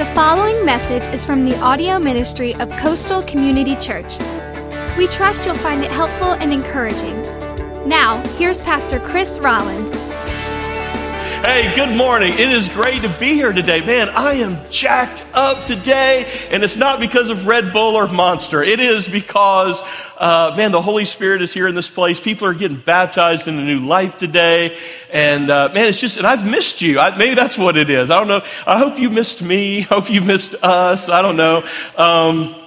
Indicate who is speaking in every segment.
Speaker 1: The following message is from the audio ministry of Coastal Community Church. We trust you'll find it helpful and encouraging. Now, here's Pastor Chris Rollins.
Speaker 2: Hey, good morning. It is great to be here today. Man, I am jacked up today, and it's not because of Red Bull or Monster. It is because, uh, man, the Holy Spirit is here in this place. People are getting baptized in a new life today, and uh, man, it's just, and I've missed you. I, maybe that's what it is. I don't know. I hope you missed me. Hope you missed us. I don't know. Um,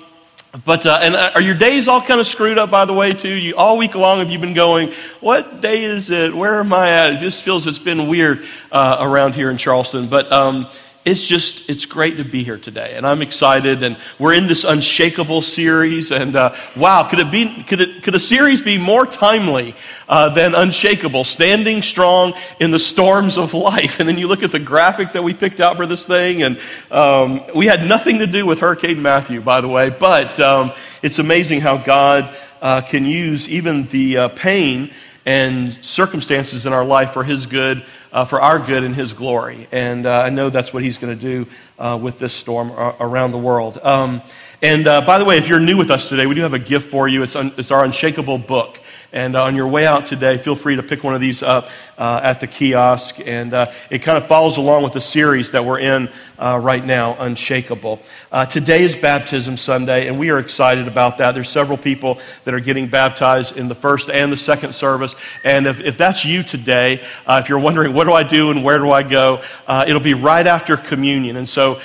Speaker 2: but uh, and uh, are your days all kind of screwed up by the way too? You all week long have you been going? What day is it? Where am I at? It just feels it's been weird uh, around here in Charleston. But um, it's just it's great to be here today and i'm excited and we're in this unshakable series and uh, wow could it be could it could a series be more timely uh, than unshakable standing strong in the storms of life? And then you look at the graphic that we picked out for this thing and um, we had nothing to do with hurricane matthew by the way but um, it's amazing how god uh, can use even the uh, pain and circumstances in our life for His good, uh, for our good and His glory. And uh, I know that's what He's going to do uh, with this storm around the world. Um, and uh, by the way, if you're new with us today, we do have a gift for you. It's, un- it's our Unshakable book. And uh, on your way out today, feel free to pick one of these up uh, at the kiosk. And uh, it kind of follows along with the series that we're in uh, right now, Unshakable. Uh, today is Baptism Sunday, and we are excited about that. There's several people that are getting baptized in the first and the second service. And if, if that's you today, uh, if you're wondering, what do I do and where do I go? it'll be right after communion. And so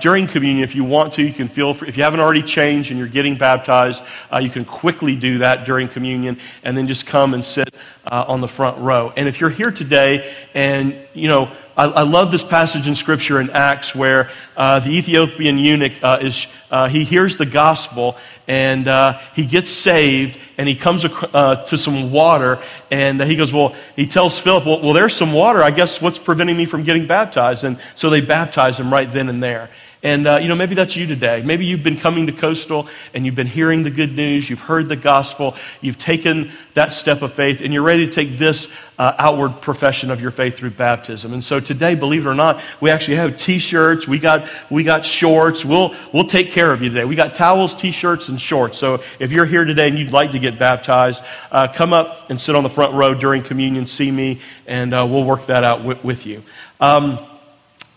Speaker 2: during communion, if you want to, you can feel free. If you haven't already changed and you're getting baptized, you can quickly do that during communion. And then just come and sit uh, on the front row. And if you're here today and, you know, I, I love this passage in Scripture in Acts where uh, the Ethiopian eunuch uh, is, uh, he hears the gospel and uh, he gets saved and he comes to some water and he goes, Well, he tells Philip, well, well, there's some water. I guess what's preventing me from getting baptized? And so they baptize him right then and there. And, uh, you know, maybe that's you today. Maybe you've been coming to Coastal and you've been hearing the good news. You've heard the gospel. You've taken that step of faith and you're ready to take this uh, outward profession of your faith through baptism. And so today, believe it or not, we actually have t-shirts. We got, we got shorts. We'll, we'll take care of you today. We got towels, t-shirts, and shorts. So if you're here today and you'd like to get baptized, uh, come up and sit on the front row during communion, see me, and uh, we'll work that out with, with you. Um,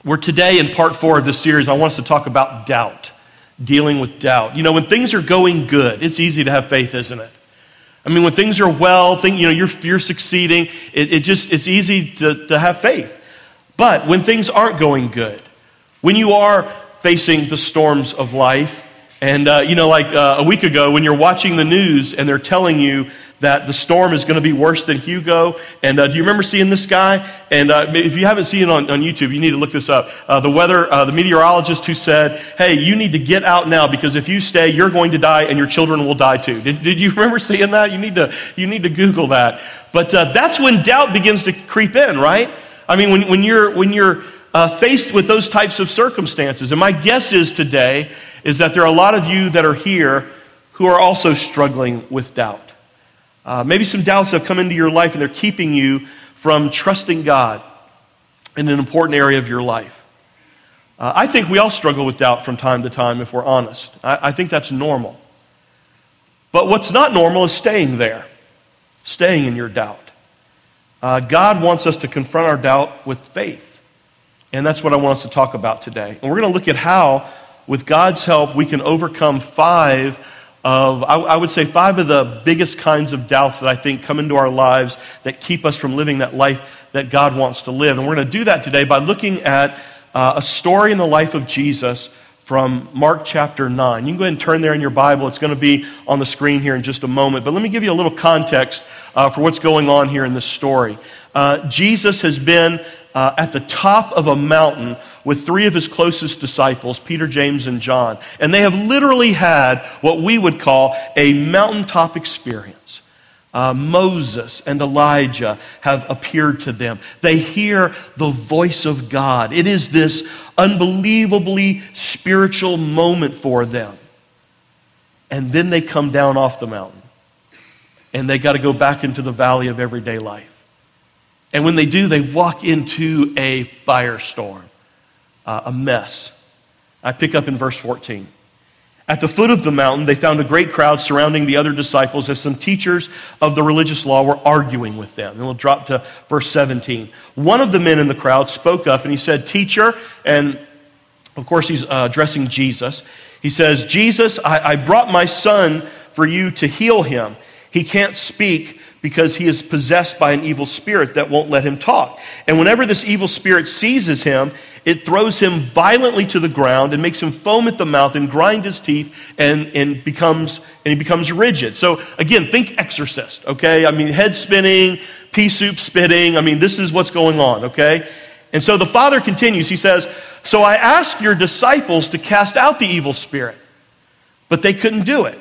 Speaker 2: we're today in part four of this series. I want us to talk about doubt, dealing with doubt. You know, when things are going good, it's easy to have faith, isn't it? I mean, when things are well, you know, you're, you're succeeding, it, it just, it's easy to, to have faith. But when things aren't going good, when you are facing the storms of life, and, uh, you know, like uh, a week ago, when you're watching the news and they're telling you that the storm is going to be worse than Hugo. And uh, do you remember seeing this guy? And uh, if you haven't seen it on, on YouTube, you need to look this up. Uh, the weather, uh, the meteorologist who said, hey, you need to get out now because if you stay, you're going to die and your children will die too. Did, did you remember seeing that? You need to, you need to Google that. But uh, that's when doubt begins to creep in, right? I mean, when, when you're, when you're uh, faced with those types of circumstances. And my guess is today is that there are a lot of you that are here who are also struggling with doubt. Uh, maybe some doubts have come into your life and they're keeping you from trusting God in an important area of your life. Uh, I think we all struggle with doubt from time to time if we're honest. I, I think that's normal. But what's not normal is staying there, staying in your doubt. Uh, God wants us to confront our doubt with faith. And that's what I want us to talk about today. And we're going to look at how, with God's help, we can overcome five of, I, I, would say, five of the biggest kinds of doubts that I think come into our lives that keep us from living that life that God wants to live. And we're going to do that today by looking at uh, a story in the life of Jesus from Mark chapter 9. You can go ahead and turn there in your Bible. It's going to be on the screen here in just a moment. But let me give you a little context uh, for what's going on here in this story. Uh, Jesus has been uh, at the top of a mountain with three of his closest disciples, Peter, James, and John. And they have literally had what we would call a mountaintop experience. Uh, Moses and Elijah have appeared to them. They hear the voice of God. It is this unbelievably spiritual moment for them. And then they come down off the mountain and they got to go back into the valley of everyday life. And when they do, they walk into a firestorm, uh, a mess. I pick up in verse 14. At the foot of the mountain, they found a great crowd surrounding the other disciples as some teachers of the religious law were arguing with them. And we'll drop to verse 17. One of the men in the crowd spoke up and he said, Teacher, and of course he's uh, addressing Jesus. He says, Jesus, I, I brought my son for you to heal him. He can't speak because he is possessed by an evil spirit that won't let him talk. And whenever this evil spirit seizes him, it throws him violently to the ground and makes him foam at the mouth and grind his teeth and, and becomes and he becomes rigid. So again, think exorcist, okay? I mean, head spinning, pea soup spitting. I mean, this is what's going on, okay? And so the father continues. He says, So I asked your disciples to cast out the evil spirit, but they couldn't do it.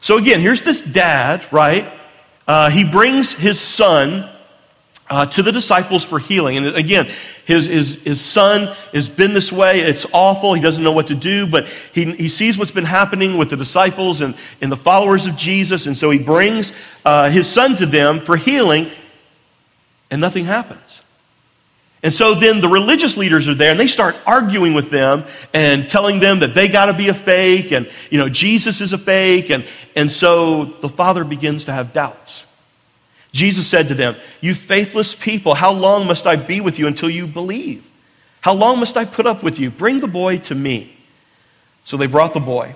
Speaker 2: So again, here's this dad, right? uh, he brings his son uh, to the disciples for healing. And again, his, his, his son has been this way. It's awful. He doesn't know what to do, but he, he sees what's been happening with the disciples and, and the followers of Jesus. And so he brings uh, his son to them for healing, and nothing happens. And so then the religious leaders are there and they start arguing with them and telling them that they got to be a fake and, you know, Jesus is a fake. And, and so the father begins to have doubts. Jesus said to them, You faithless people, how long must I be with you until you believe? How long must I put up with you? Bring the boy to me. So they brought the boy.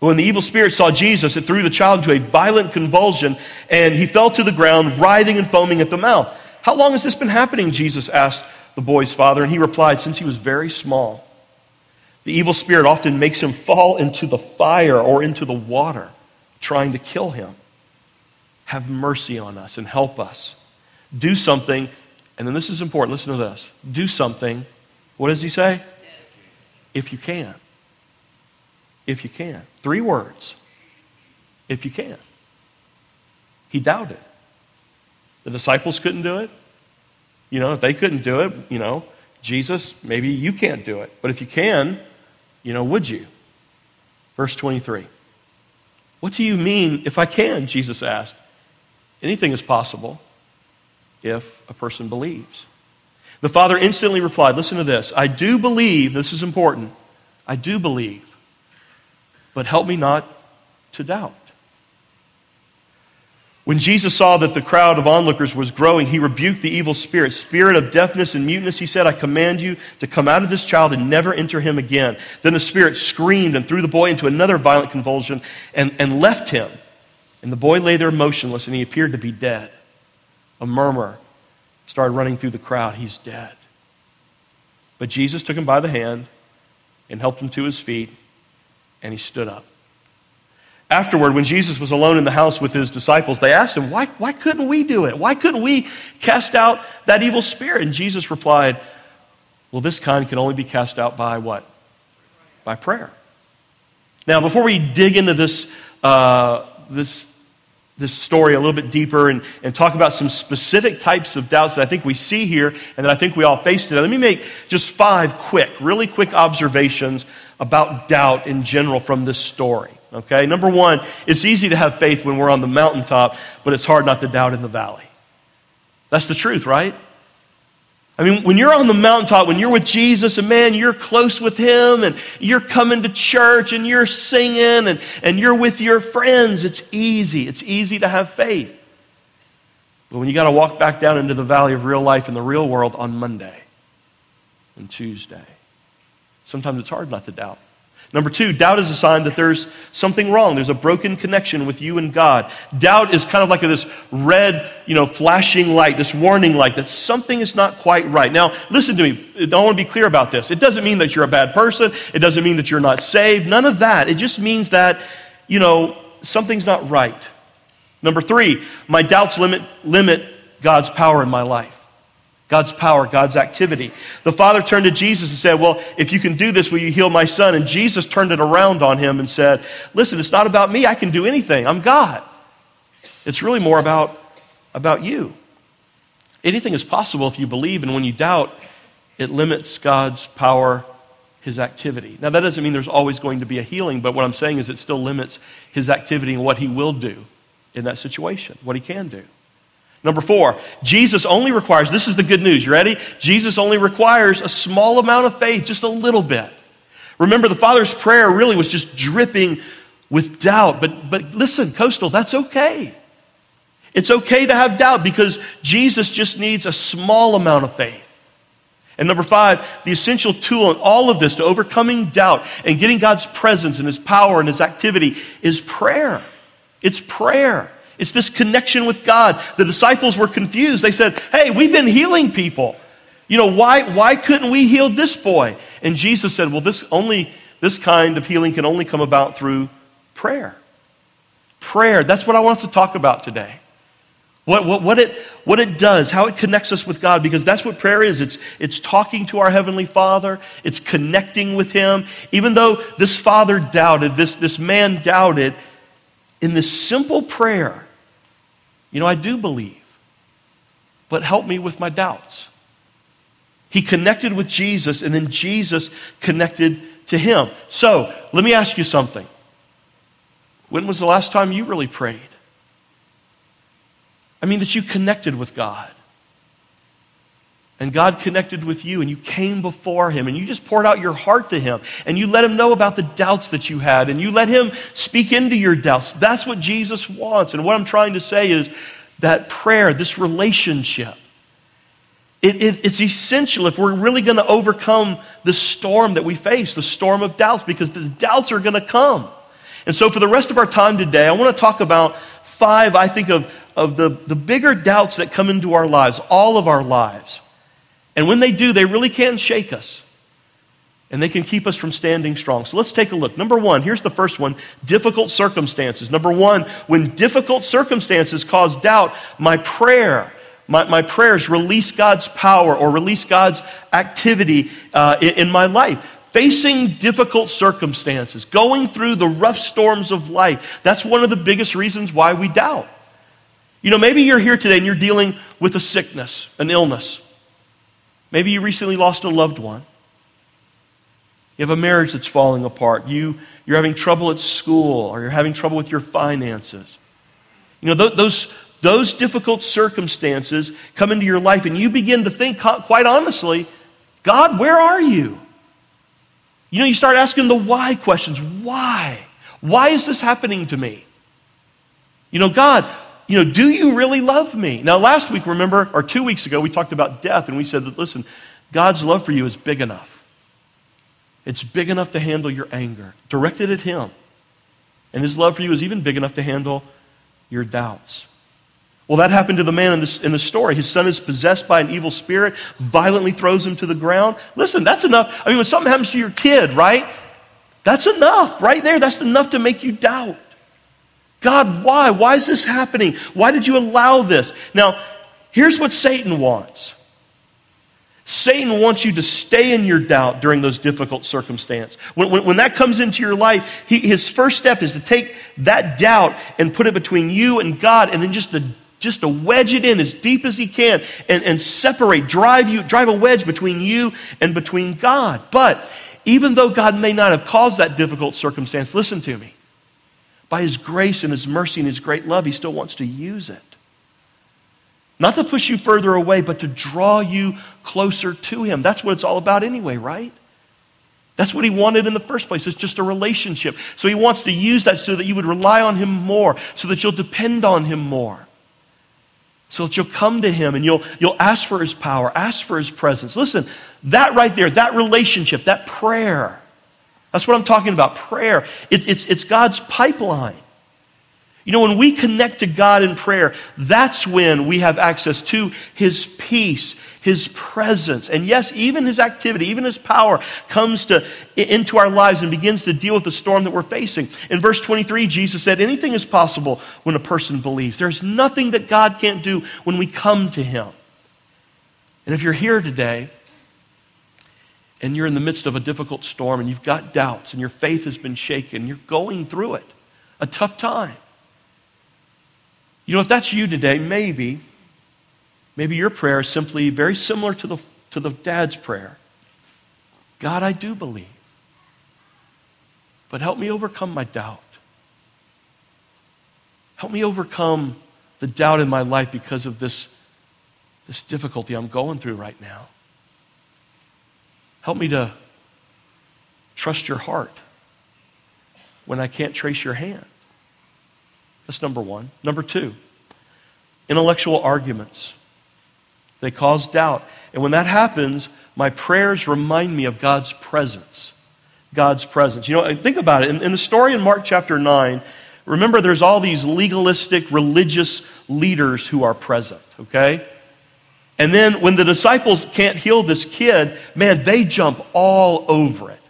Speaker 2: But when the evil spirit saw Jesus, it threw the child into a violent convulsion, and he fell to the ground, writhing and foaming at the mouth. How long has this been happening? Jesus asked the boy's father, and he replied, Since he was very small. The evil spirit often makes him fall into the fire or into the water, trying to kill him. Have mercy on us and help us. Do something, and then this is important. Listen to this. Do something. What does he say? If you can. If you can. Three words. If you can. He doubted. The disciples couldn't do it. You know, if they couldn't do it, you know, Jesus, maybe you can't do it. But if you can, you know, would you? Verse 23. What do you mean if I can? Jesus asked. Anything is possible if a person believes. The father instantly replied, Listen to this. I do believe, this is important. I do believe, but help me not to doubt. When Jesus saw that the crowd of onlookers was growing, he rebuked the evil spirit. Spirit of deafness and muteness, he said, I command you to come out of this child and never enter him again. Then the spirit screamed and threw the boy into another violent convulsion and, and left him. And the boy lay there motionless, and he appeared to be dead. A murmur started running through the crowd. He's dead. But Jesus took him by the hand and helped him to his feet, and he stood up. Afterward, when Jesus was alone in the house with his disciples, they asked him, Why, why couldn't we do it? Why couldn't we cast out that evil spirit? And Jesus replied, Well, this kind can only be cast out by what? By prayer. Now, before we dig into this, uh, this, this story a little bit deeper and, and talk about some specific types of doubts that I think we see here and that I think we all face today, let me make just five quick, really quick observations about doubt in general from this story. Okay? Number one, it's easy to have faith when we're on the mountaintop, but it's hard not to doubt in the valley. That's the truth, right? I mean, when you're on the mountaintop, when you're with Jesus, and man, you're close with Him, and you're coming to church, and you're singing, and, and you're with your friends, it's easy. It's easy to have faith. But when you got to walk back down into the valley of real life in the real world on Monday and Tuesday, sometimes it's hard not to doubt. Number two, doubt is a sign that there's something wrong. There's a broken connection with you and God. Doubt is kind of like this red, you know, flashing light, this warning light that something is not quite right. Now, listen to me. I want to be clear about this. It doesn't mean that you're a bad person. It doesn't mean that you're not saved. None of that. It just means that, you know, something's not right. Number three, my doubts limit, limit God's power in my life. God's power, God's activity. The father turned to Jesus and said, Well, if you can do this, will you heal my son? And Jesus turned it around on him and said, Listen, it's not about me. I can do anything. I'm God. It's really more about, about you. Anything is possible if you believe, and when you doubt, it limits God's power, his activity. Now, that doesn't mean there's always going to be a healing, but what I'm saying is it still limits his activity and what he will do in that situation, what he can do. Number four, Jesus only requires, this is the good news, you ready? Jesus only requires a small amount of faith, just a little bit, Remember, the Father's prayer really was just dripping with doubt. But, but listen, Coastal, that's okay. It's okay to have doubt because Jesus just needs a small amount of faith. And number five, the essential tool in all of this to overcoming doubt and getting God's presence and His power and His activity is prayer. It's prayer. It's this connection with God. The disciples were confused. They said, Hey, we've been healing people. You know, why, why couldn't we heal this boy? And Jesus said, Well, this only this kind of healing can only come about through prayer. Prayer. That's what I want us to talk about today. What, what, what, it, what it does, how it connects us with God, because that's what prayer is. It's, it's talking to our Heavenly Father, it's connecting with Him. Even though this father doubted, this, this man doubted, in this simple prayer, you know, I do believe, but help me with my doubts. He connected with Jesus, and then Jesus connected to him. So, let me ask you something. When was the last time you really prayed? I mean, that you connected with God. And God connected with you, and you came before Him, and you just poured out your heart to Him, and you let Him know about the doubts that you had, and you let Him speak into your doubts. That's what Jesus wants. And what I'm trying to say is that prayer, this relationship, it, it, it's essential if we're really going to overcome the storm that we face, the storm of doubts, because the doubts are going to come. And so, for the rest of our time today, I want to talk about five, I think, of of the, the bigger doubts that come into our lives, all of our lives. And when they do, they really can shake us. And they can keep us from standing strong. So let's take a look. Number one, here's the first one difficult circumstances. Number one, when difficult circumstances cause doubt, my prayer, my, my prayers release God's power or release God's activity uh, in, in my life facing difficult circumstances, going through the rough storms of life. That's one of the biggest reasons why we doubt. You know, maybe you're here today and you're dealing with a sickness, an illness. Maybe you recently lost a loved one. You have a marriage that's falling apart. You, you're having trouble at school or you're having trouble with your finances. You know, th- those, those difficult circumstances come into your life and you begin to think, quite honestly, God, where are you? You know, you start asking the why questions. Why? Why is this happening to me? You know, God, you know, do you really love me? Now, last week, remember, or two weeks ago, we talked about death, and we said that, listen, God's love for you is big enough. It's big enough to handle your anger, directed at Him. And His love for you is even big enough to handle your doubts. Well, that happened to the man in, this, in the story. His son is possessed by an evil spirit, violently throws him to the ground. Listen, that's enough. I mean, when something happens to your kid, right? That's enough. Right there, that's enough to make you doubt. God, why? Why is this happening? Why did you allow this? Now, here's what Satan wants Satan wants you to stay in your doubt during those difficult circumstances. When, when, when that comes into your life, he, his first step is to take that doubt and put it between you and God, and then just to just to wedge it in as deep as he can and, and separate, drive you, drive a wedge between you and between God. But even though God may not have caused that difficult circumstance, listen to me by His grace and His mercy and His great love, He still wants to use it. Not to push you further away, but to draw you closer to Him. That's what it's all about, anyway, right? That's what He wanted in the first place. It's just a relationship. So He wants to use that so that you would rely on Him more, so that you'll depend on Him more. So that you'll come to Him and you'll, you'll ask for His power, ask for His presence. Listen, that right there, that relationship, that prayer, that's what I'm talking about prayer. It, it's, it's God's pipeline. You know, when we connect to God in prayer, that's when we have access to His peace, His presence. And yes, even His activity, even His power comes to, into our lives and begins to deal with the storm that we're facing. In verse 23, Jesus said, Anything is possible when a person believes. There's nothing that God can't do when we come to Him. And if you're here today and you're in the midst of a difficult storm and you've got doubts and your faith has been shaken, you're going through it, a tough time. You know, if that's you today, maybe, maybe your prayer is simply very similar to the, to the dad's prayer God, I do believe, but help me overcome my doubt. Help me overcome the doubt in my life because of this, this difficulty I'm going through right now. Help me to trust your heart when I can't trace your hand? That's number one. Number two, intellectual arguments. They cause doubt. And when that happens, my prayers remind me of God's presence. God's presence. You know, think about it. In, in, the story in Mark chapter 9, remember there's all these legalistic religious leaders who are present, okay? And then when the disciples can't heal this kid, man, they jump all over it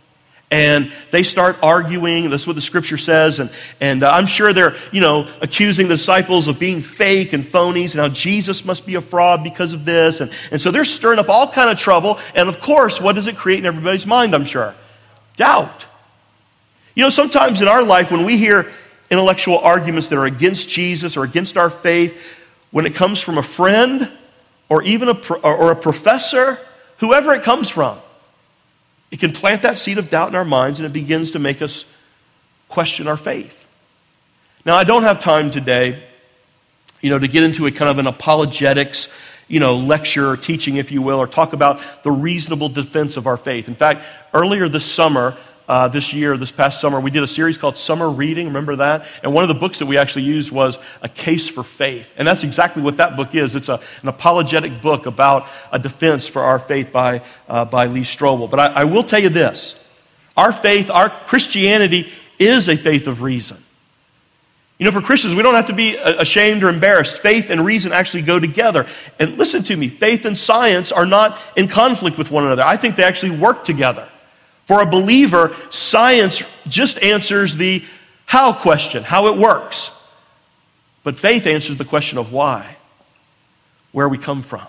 Speaker 2: and they start arguing. That's what the scripture says. And, and uh, I'm sure they're, you know, accusing the disciples of being fake and phonies and how Jesus must be a fraud because of this. And, and so they're stirring up all kind of trouble. And of course, what does it create in everybody's mind, I'm sure? Doubt. You know, sometimes in our life, when we hear intellectual arguments that are against Jesus or against our faith, when it comes from a friend or even a, or a professor, whoever it comes from, it can plant that seed of doubt in our minds and it begins to make us question our faith. Now, I don't have time today, you know, to get into a kind of an apologetics, you know, lecture or teaching, if you will, or talk about the reasonable defense of our faith. In fact, earlier this summer, uh, this year, this past summer, we did a series called Summer Reading. Remember that? And one of the books that we actually used was A Case for Faith. And that's exactly what that book is. It's a, an apologetic book about a defense for our faith by, uh, by Lee Strobel. But I, I will tell you this our faith, our Christianity, is a faith of reason. You know, for Christians, we don't have to be ashamed or embarrassed. Faith and reason actually go together. And listen to me, faith and science are not in conflict with one another. I think they actually work together. For a believer, science just answers the how question, how it works. But faith answers the question of why, where we come from.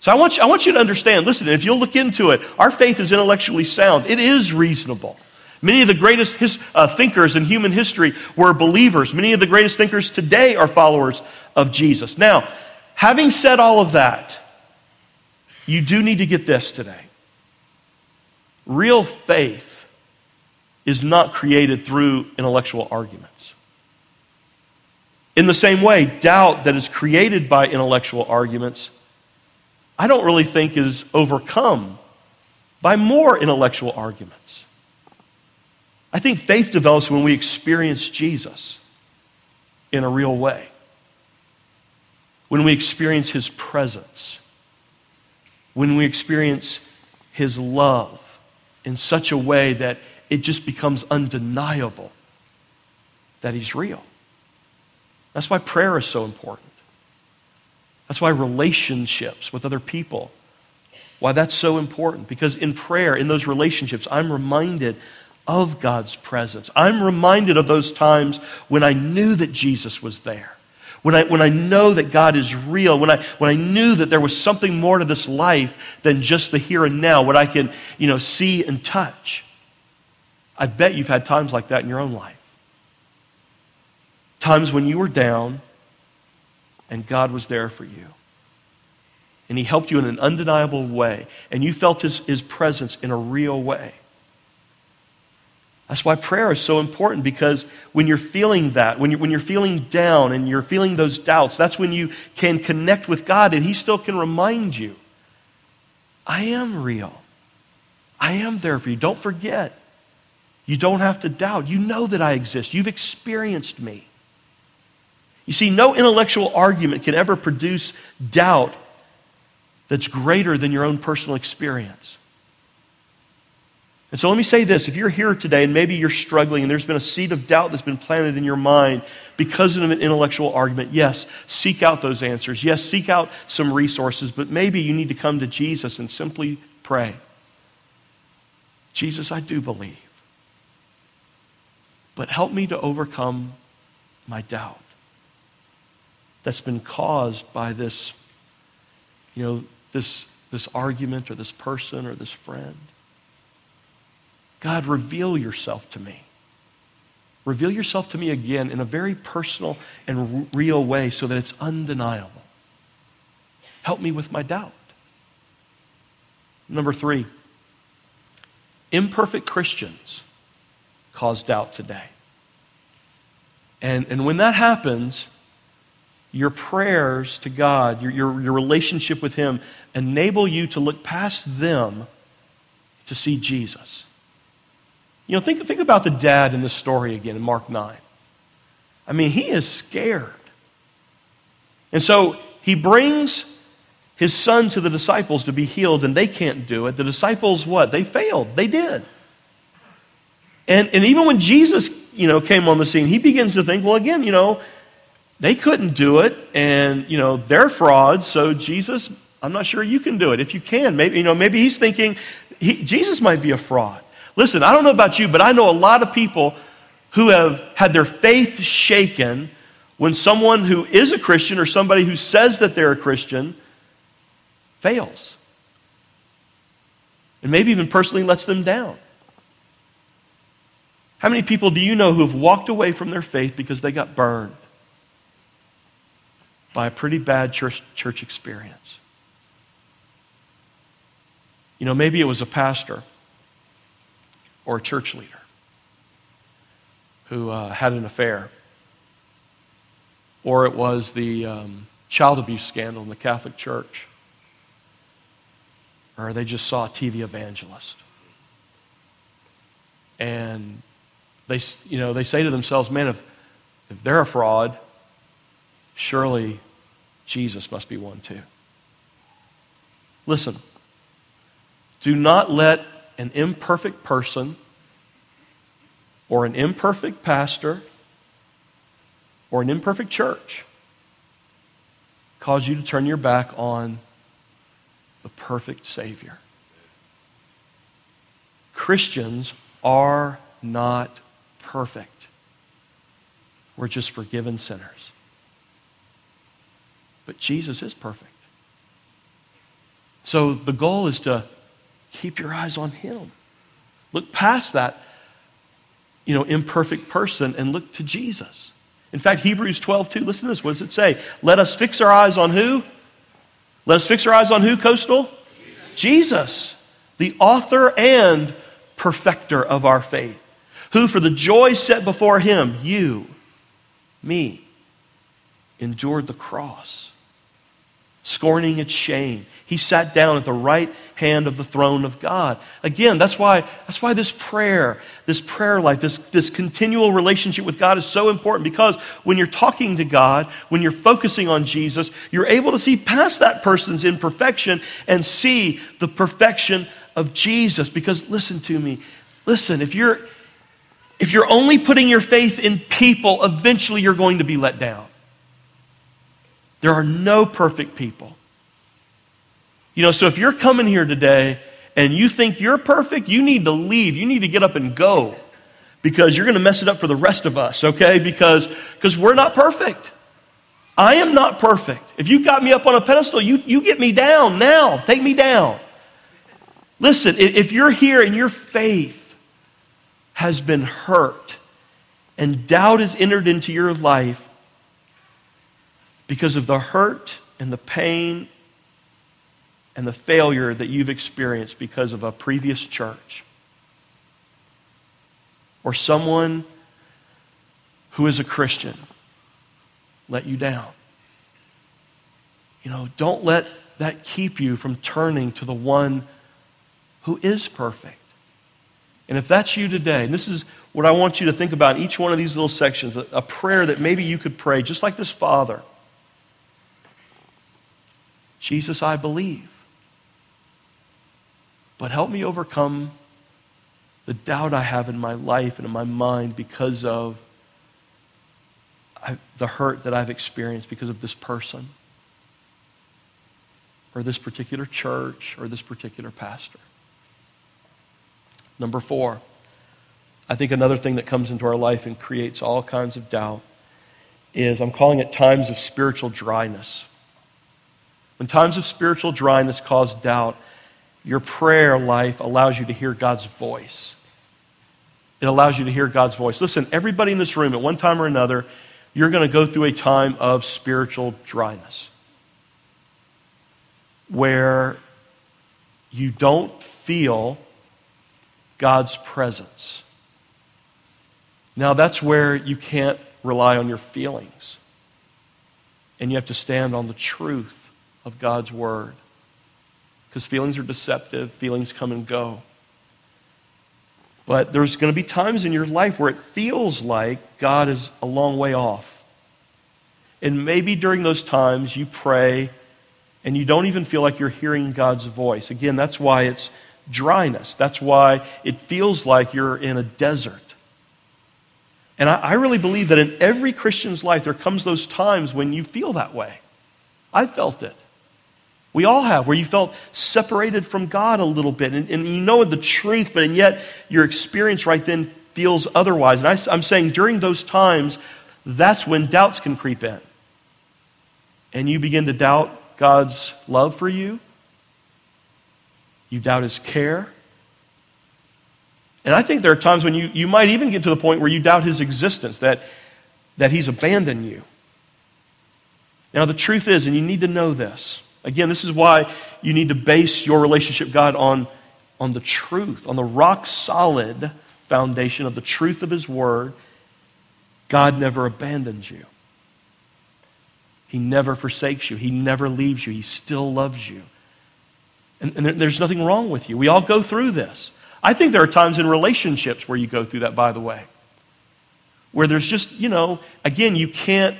Speaker 2: So I want you, I want you to understand listen, if you'll look into it, our faith is intellectually sound, it is reasonable. Many of the greatest his, uh, thinkers in human history were believers. Many of the greatest thinkers today are followers of Jesus. Now, having said all of that, you do need to get this today. Real faith is not created through intellectual arguments. In the same way, doubt that is created by intellectual arguments, I don't really think is overcome by more intellectual arguments. I think faith develops when we experience Jesus in a real way, when we experience his presence, when we experience his love in such a way that it just becomes undeniable that He's real. That's why prayer is so important. That's why relationships with other people, why that's so important. Because in prayer, in those relationships, I'm reminded of God's presence. I'm reminded of those times when I knew that Jesus was there. When I, when I know that God is real, when I, when I knew that there was something more to this life than just the here and now, what I can you know, see and touch. I bet you've had times like that in your own life. Times when you were down and God was there for you. And He helped you in an undeniable way, and you felt His, his presence in a real way. That's why prayer is so important because when you're feeling that, when you're, when you're feeling down and you're feeling those doubts, that's when you can connect with God and He still can remind you I am real. I am there for you. Don't forget. You don't have to doubt. You know that I exist. You've experienced me. You see, no intellectual argument can ever produce doubt that's greater than your own personal experience. And so let me say this if you're here today and maybe you're struggling and there's been a seed of doubt that's been planted in your mind because of an intellectual argument, yes, seek out those answers. Yes, seek out some resources, but maybe you need to come to Jesus and simply pray Jesus, I do believe, but help me to overcome my doubt that's been caused by this, you know, this, this argument or this person or this friend. God, reveal yourself to me. Reveal yourself to me again in a very personal and real way so that it's undeniable. Help me with my doubt. Number three, imperfect Christians cause doubt today. And, and when that happens, your prayers to God, your, your, your relationship with Him, enable you to look past them to see Jesus. You know, think, think about the dad in this story again in Mark 9. I mean, he is scared. And so he brings his son to the disciples to be healed, and they can't do it. The disciples, what? They failed. They did. And, and even when Jesus, you know, came on the scene, he begins to think, well, again, you know, they couldn't do it, and, you know, they're frauds, so Jesus, I'm not sure you can do it. If you can, maybe, you know, maybe he's thinking he, Jesus might be a fraud. Listen, I don't know about you, but I know a lot of people who have had their faith shaken when someone who is a Christian or somebody who says that they're a Christian fails. And maybe even personally lets them down. How many people do you know who have walked away from their faith because they got burned by a pretty bad church, church experience? You know, maybe it was a pastor or a church leader who uh, had an affair, or it was the um, child abuse scandal in the Catholic Church or they just saw a TV evangelist. And they, you know, they say to themselves, man, if, if they're a fraud, surely Jesus must be one too. Listen, do not let an imperfect person or an imperfect pastor or an imperfect church cause you to turn your back on the perfect Savior. Christians are not perfect. We're just forgiven sinners. But Jesus is perfect. So the goal is to keep your eyes on Him. Look past that, you know, imperfect person and look to Jesus. In fact, Hebrews 12, 2, listen to this. What does it say? Let us fix our eyes on who? Let us fix our eyes on who, Coastal? Jesus. Jesus, the author and perfecter of our faith, who for the joy set before him, you, me, endured the cross, scorning its shame. He sat down at the right hand of the throne of God. Again, that's why, that's why this prayer, this prayer life, this, this continual relationship with God is so important because when you're talking to God, when you're focusing on Jesus, you're able to see past that person's imperfection and see the perfection of Jesus. Because listen to me, listen, if you're if you're only putting your faith in people, eventually you're going to be let down. There are no perfect people. You know, so if you're coming here today and you think you're perfect, you need to leave. You need to get up and go because you're going to mess it up for the rest of us, okay? Because because we're not perfect. I am not perfect. If you got me up on a pedestal, you, you get me down now. Take me down. Listen, if you're here and your faith has been hurt and doubt has entered into your life because of the hurt and the pain and the failure that you've experienced because of a previous church or someone who is a Christian let you down. You know, don't let that keep you from turning to the one who is perfect. And if that's you today, and this is what I want you to think about in each one of these little sections a, a prayer that maybe you could pray, just like this Father Jesus, I believe. But help me overcome the doubt I have in my life and in my mind because of I, the hurt that I've experienced because of this person or this particular church or this particular pastor. Number four, I think another thing that comes into our life and creates all kinds of doubt is I'm calling it times of spiritual dryness. When times of spiritual dryness cause doubt, your prayer life allows you to hear God's voice. It allows you to hear God's voice. Listen, everybody in this room, at one time or another, you're going to go through a time of spiritual dryness where you don't feel God's presence. Now, that's where you can't rely on your feelings. And you have to stand on the truth of God's word because feelings are deceptive, feelings come and go. But there's going to be times in your life where it feels like God is a long way off. And maybe during those times you pray and you don't even feel like you're hearing God's voice. Again, that's why it's dryness. That's why it feels like you're in a desert. And I, I, really believe that in every Christian's life, there comes those times when you feel that way. I felt it. We all have, where you felt separated from God a little bit. And, and you know the truth, but and yet your experience right then feels otherwise. And I, I'm saying during those times, that's when doubts can creep in. And you begin to doubt God's love for you. You doubt his care. And I think there are times when you, you might even get to the point where you doubt his existence, that, that he's abandoned you. Now, the truth is, and you need to know this, again, this is why you need to base your relationship God on, on the truth, on the rock solid foundation of the truth of his word. God never abandons you. He never forsakes you. He never leaves you. He still loves you. And, and there, there's nothing wrong with you. We all go through this. I think there are times in relationships where you go through that, by the way, where there's just, you know, again, you can't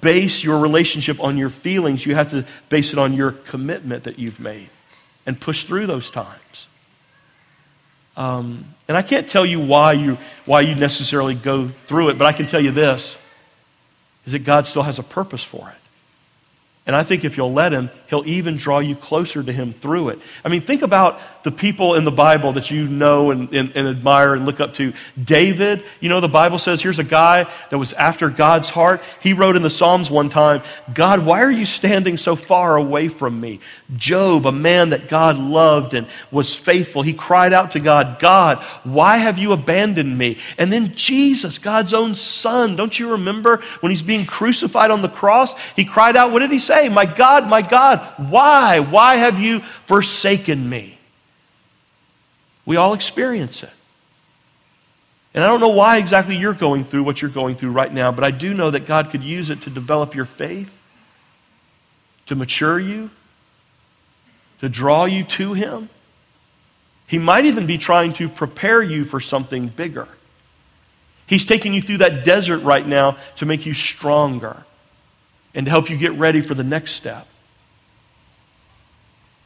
Speaker 2: base your relationship on your feelings. You have to base it on your commitment that you've made and push through those times. Um, and I can't tell you why you, why you necessarily go through it, but I can tell you this is that God still has a purpose for it. And I think if you'll let him, he'll even draw you closer to him through it. I mean, think about the people in the Bible that you know and, and, and, admire and look up to. David, you know, the Bible says here's a guy that was after God's heart. He wrote in the Psalms one time, God, why are you standing so far away from me? Job, a man that God loved and was faithful, he cried out to God, God, why have you abandoned me? And then Jesus, God's own son, don't you remember when he's being crucified on the cross? He cried out, what did he say? My God, my God, why? Why have you forsaken me? We all experience it. And I don't know why exactly you're going through what you're going through right now, but I do know that God could use it to develop your faith, to mature you, to draw you to Him. He might even be trying to prepare you for something bigger. He's taking you through that desert right now to make you stronger and to help you get ready for the next step.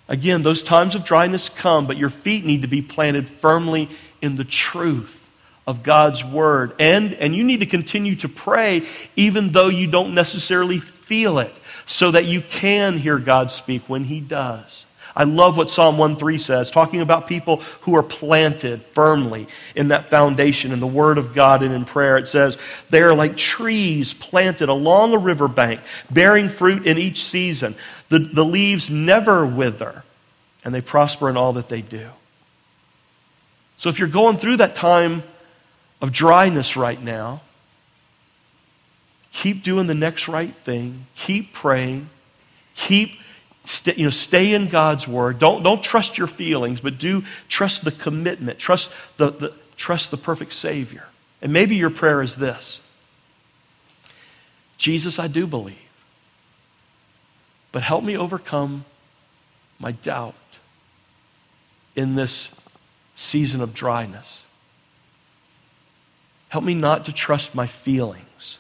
Speaker 2: Again, those times of dryness come, but your feet need to be planted firmly in the truth of God's word. And, and you need to continue to pray even though you don't necessarily feel it, so that you can hear God speak when He does. I love what Psalm 1:3 says, talking about people who are planted firmly in that foundation in the Word of God and in prayer. It says, they are like trees planted along a riverbank, bearing fruit in each season. The, the leaves never wither, and they prosper in all that they do. So if you're going through that time of dryness right now, keep doing the next right thing, keep praying, keep Stay, you know, stay in God's word. Don't, don't trust your feelings, but do trust the commitment. Trust the, the, trust the perfect Savior. And maybe your prayer is this Jesus, I do believe, but help me overcome my doubt in this season of dryness. Help me not to trust my feelings,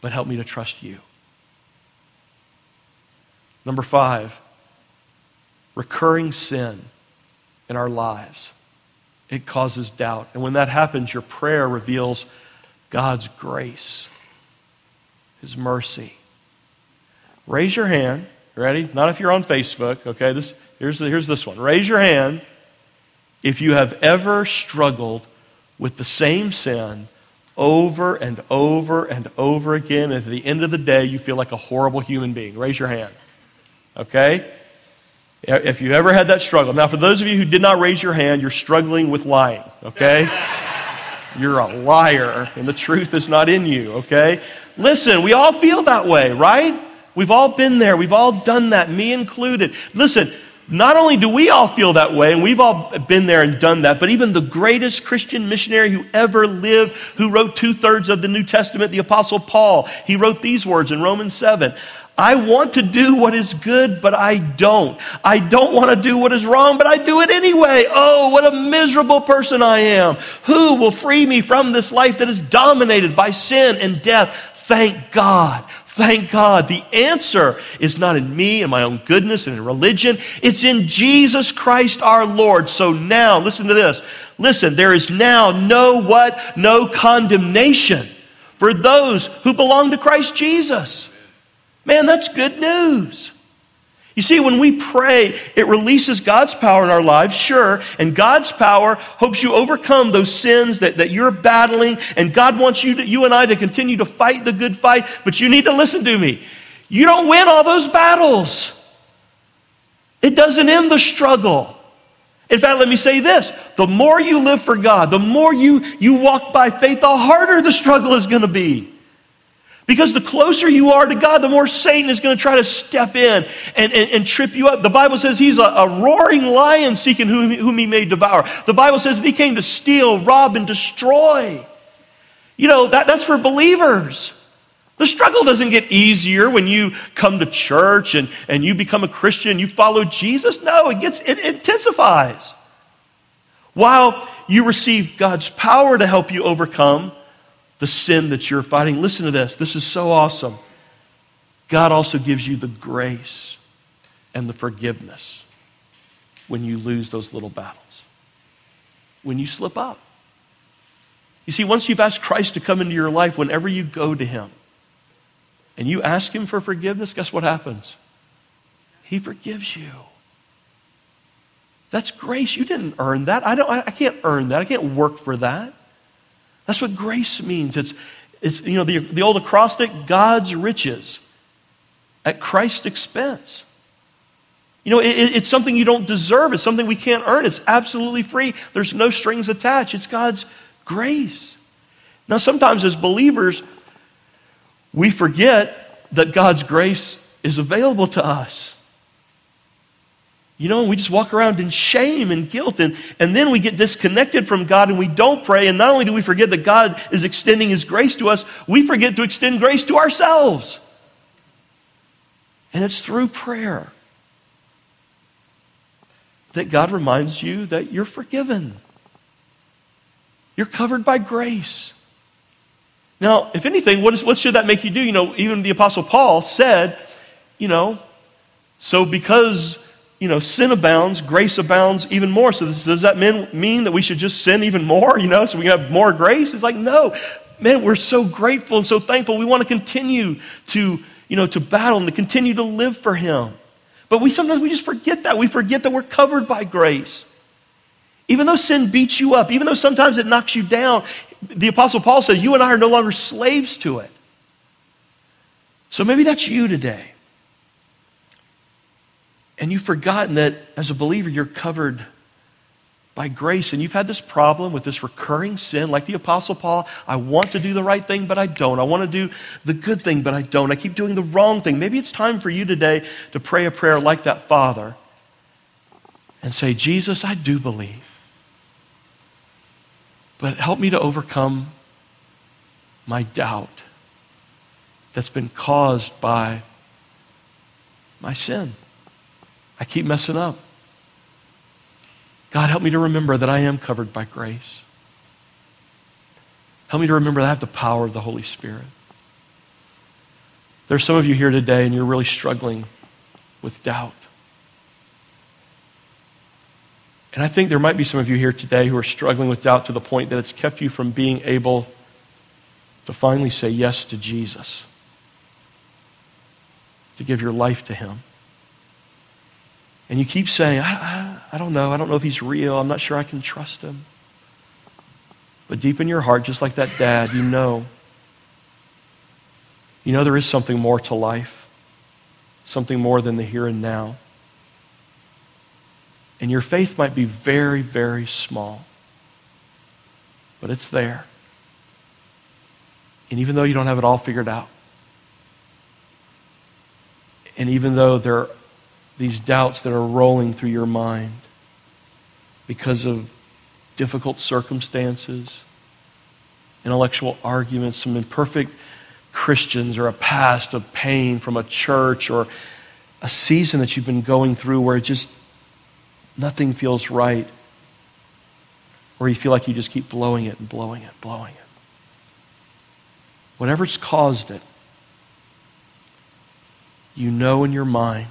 Speaker 2: but help me to trust you. Number five, recurring sin in our lives. It causes doubt. And when that happens, your prayer reveals God's grace, His mercy. Raise your hand. Ready? Not if you're on Facebook, okay? This, here's, the, here's this one. Raise your hand if you have ever struggled with the same sin over and over and over again. And at the end of the day, you feel like a horrible human being. Raise your hand. Okay? If you ever had that struggle. Now, for those of you who did not raise your hand, you're struggling with lying. Okay? You're a liar, and the truth is not in you. Okay? Listen, we all feel that way, right? We've all been there. We've all done that, me included. Listen, not only do we all feel that way, and we've all been there and done that, but even the greatest Christian missionary who ever lived, who wrote two thirds of the New Testament, the Apostle Paul, he wrote these words in Romans 7 I want to do what is good, but I don't. I don't want to do what is wrong, but I do it anyway. Oh, what a miserable person I am. Who will free me from this life that is dominated by sin and death? Thank God. Thank God. The answer is not in me and my own goodness and in religion. It's in Jesus Christ our Lord. So now, listen to this. Listen, there is now no what? No condemnation for those who belong to Christ Jesus. Man, that's good news. You see, when we pray, it releases God's power in our lives, sure, and God's power hopes you overcome those sins that, that you're battling, and God wants you, to, you and I to continue to fight the good fight, but you need to listen to me. You don't win all those battles. It doesn't end the struggle. In fact, let me say this the more you live for God, the more you, you walk by faith, the harder the struggle is going to be. Because the closer you are to God, the more Satan is going to try to step in and, and, and trip you up. The Bible says he's a, a roaring lion seeking whom, whom, he may devour. The Bible says he came to steal, rob, and destroy. You know, that, that's for believers. The struggle doesn't get easier when you come to church and, and you become a Christian, you follow Jesus. No, it gets it intensifies. While you receive God's power to help you overcome, the sin that you're fighting. Listen to this. This is so awesome. God also gives you the grace and the forgiveness when you lose those little battles, when you slip up. You see, once you've asked Christ to come into your life, whenever you go to Him and you ask Him for forgiveness, guess what happens? He forgives you. That's grace. You didn't earn that. I, don't, I can't earn that. I can't work for that. That's what grace means. It's, it's you know, the, the old acrostic, God's riches at Christ's expense. You know, it, it's something you don't deserve. It's something we can't earn. It's absolutely free. There's no strings attached. It's God's grace. Now, sometimes as believers, we forget that God's grace is available to us. You know, we just walk around in shame and guilt, and, and then we get disconnected from God and we don't pray. And not only do we forget that God is extending His grace to us, we forget to extend grace to ourselves. And it's through prayer that God reminds you that you're forgiven, you're covered by grace. Now, if anything, what, is, what should that make you do? You know, even the Apostle Paul said, you know, so because you know, sin abounds, grace abounds even more. So this, does that mean, mean that we should just sin even more, you know, so we can have more grace? It's like, no. Man, we're so grateful and so thankful. We want to continue to, you know, to battle and to continue to live for him. But we sometimes we just forget that. We forget that we're covered by grace. Even though sin beats you up, even though sometimes it knocks you down, the Apostle Paul said, You and I are no longer slaves to it. So maybe that's you today. And you've forgotten that as a believer, you're covered by grace. And you've had this problem with this recurring sin, like the Apostle Paul. I want to do the right thing, but I don't. I want to do the good thing, but I don't. I keep doing the wrong thing. Maybe it's time for you today to pray a prayer like that Father and say, Jesus, I do believe. But help me to overcome my doubt that's been caused by my sin. I keep messing up. God, help me to remember that I am covered by grace. Help me to remember that I have the power of the Holy Spirit. There's some of you here today and you're really struggling with doubt. And I think there might be some of you here today who are struggling with doubt to the point that it's kept you from being able to finally say yes to Jesus, to give your life to Him. And you keep saying, I, I, I, don't know. I don't know if he's real. I'm not sure I can trust him. But deep in your heart, just like that dad, you know. You know there is something more to life, something more than the here and now. And your faith might be very, very small, but it's there. And even though you don't have it all figured out, and even though there these doubts that are rolling through your mind because of difficult circumstances, intellectual arguments, some imperfect Christians or a past of pain from a church or a season that you've been going through where just nothing feels right, or you feel like you just keep blowing it and blowing it, blowing it. Whatever's caused it, you know in your mind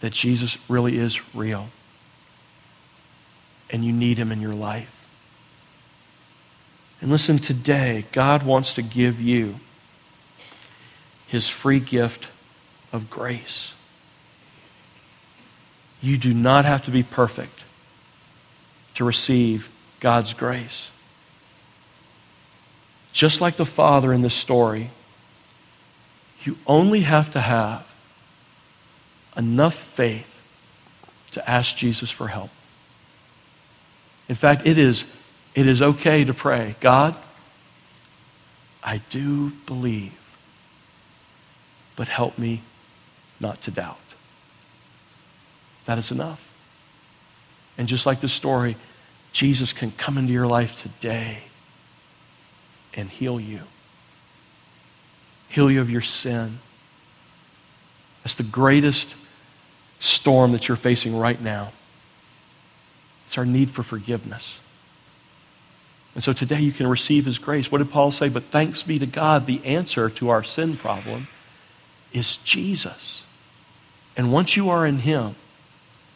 Speaker 2: that Jesus really is real and you need him in your life. And listen, today, God wants to give you his free gift of grace. You do not have to be perfect to receive God's grace. Just like the Father in this story, you only have to have enough faith to ask Jesus for help. In fact, it is, it is okay to pray, God, I do believe, but help me not to doubt. That is enough. And just like the story, Jesus can come into your life today and heal you. Heal you of your sin. That's the greatest storm that you're facing right now. It's our need for forgiveness. And so today you can receive his grace. What did Paul say? But thanks be to God, the answer to our sin problem is Jesus. And once you are in him,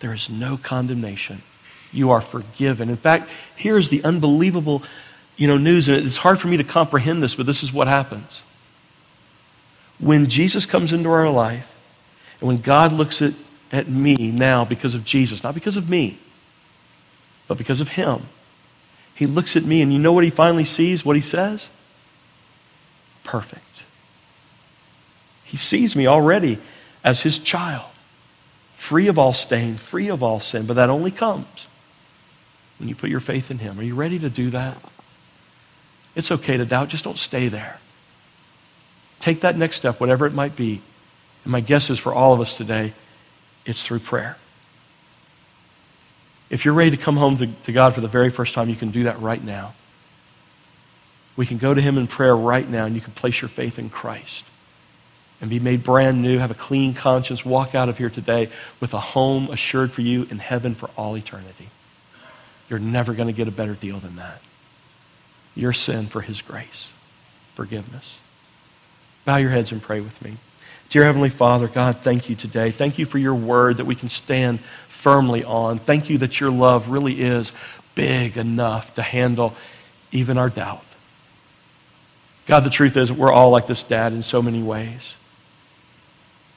Speaker 2: there is no condemnation. You are forgiven. In fact, here's the unbelievable you know, news, and it's hard for me to comprehend this, but this is what happens. When Jesus comes into our life, and when God looks at, at me now because of Jesus, not because of me, but because of him, he looks at me, and you know what he finally sees? What he says? Perfect. He sees me already as his child, free of all stain, free of all sin, but that only comes when you put your faith in him. Are you ready to do that? It's okay to doubt, just don't stay there. Take that next step, whatever it might be. And my guess is for all of us today, it's through prayer. If you're ready to come home to, to God for the very first time, you can do that right now. We can go to Him in prayer right now, and you can place your faith in Christ and be made brand new, have a clean conscience, walk out of here today with a home assured for you in heaven for all eternity. You're never going to get a better deal than that. Your sin for His grace, forgiveness. Bow your heads and pray with me. Dear Heavenly Father, God, thank you today. Thank you for your word that we can stand firmly on. Thank you that your love really is big enough to handle even our doubt. God, the truth is, we're all like this dad in so many ways.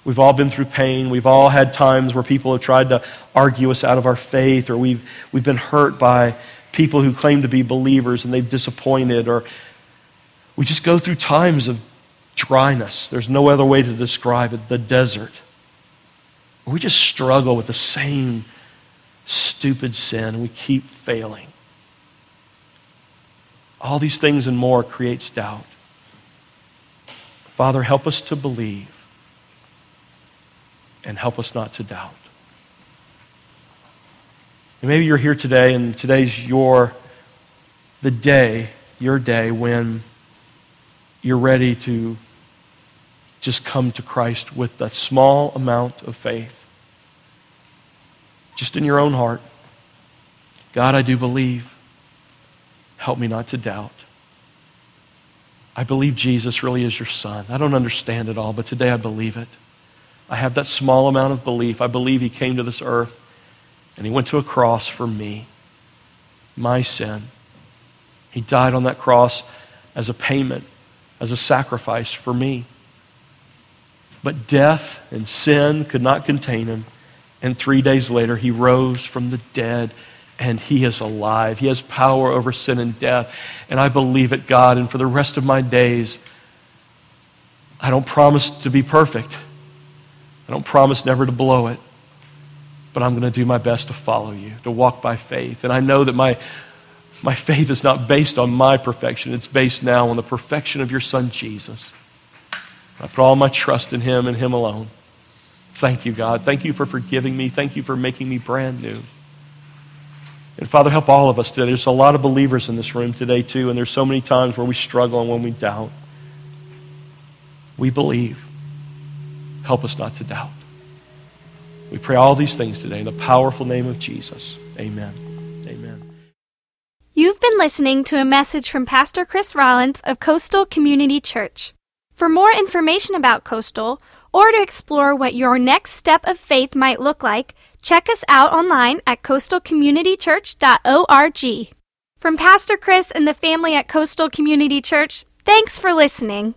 Speaker 2: We've all been through pain. We've all had times where people have tried to argue us out of our faith, or we've, we've been hurt by people who claim to be believers and they've disappointed, or we just go through times of dryness. There's no other way to describe it the desert. We just struggle with the same stupid sin and we keep failing. All these things and more creates doubt. Father, help us to believe and help us not to doubt. And maybe you're here today and today's your the day, your day when you're ready to just come to Christ with that small amount of faith. Just in your own heart. God, I do believe. Help me not to doubt. I believe Jesus really is your son. I don't understand it all, but today I believe it. I have that small amount of belief. I believe he came to this earth and he went to a cross for me, my sin. He died on that cross as a payment, as a sacrifice for me. But death and sin could not contain him. And three days later, he rose from the dead and he is alive. He has power over sin and death. And I believe it, God. And for the rest of my days, I don't promise to be perfect. I don't promise never to blow it. But I'm going to do my best to follow you, to walk by faith. And I know that my, my faith is not based on my perfection, it's based now on the perfection of your Son, Jesus. I put all my trust in Him and Him alone. Thank you, God. Thank you for forgiving me. Thank you for making me brand new. And Father, help all of us today. There's a lot of believers in this room today, too, and there's so many times where we struggle and when we doubt. We believe. Help us not to doubt. We pray all these things today in the powerful name of Jesus. Amen. Amen.
Speaker 1: You've been listening to a message from Pastor Chris Rollins of Coastal Community Church. For more information about Coastal, or to explore what your next step of faith might look like, check us out online at coastalcommunitychurch.org. From Pastor Chris and the family at Coastal Community Church, thanks for listening.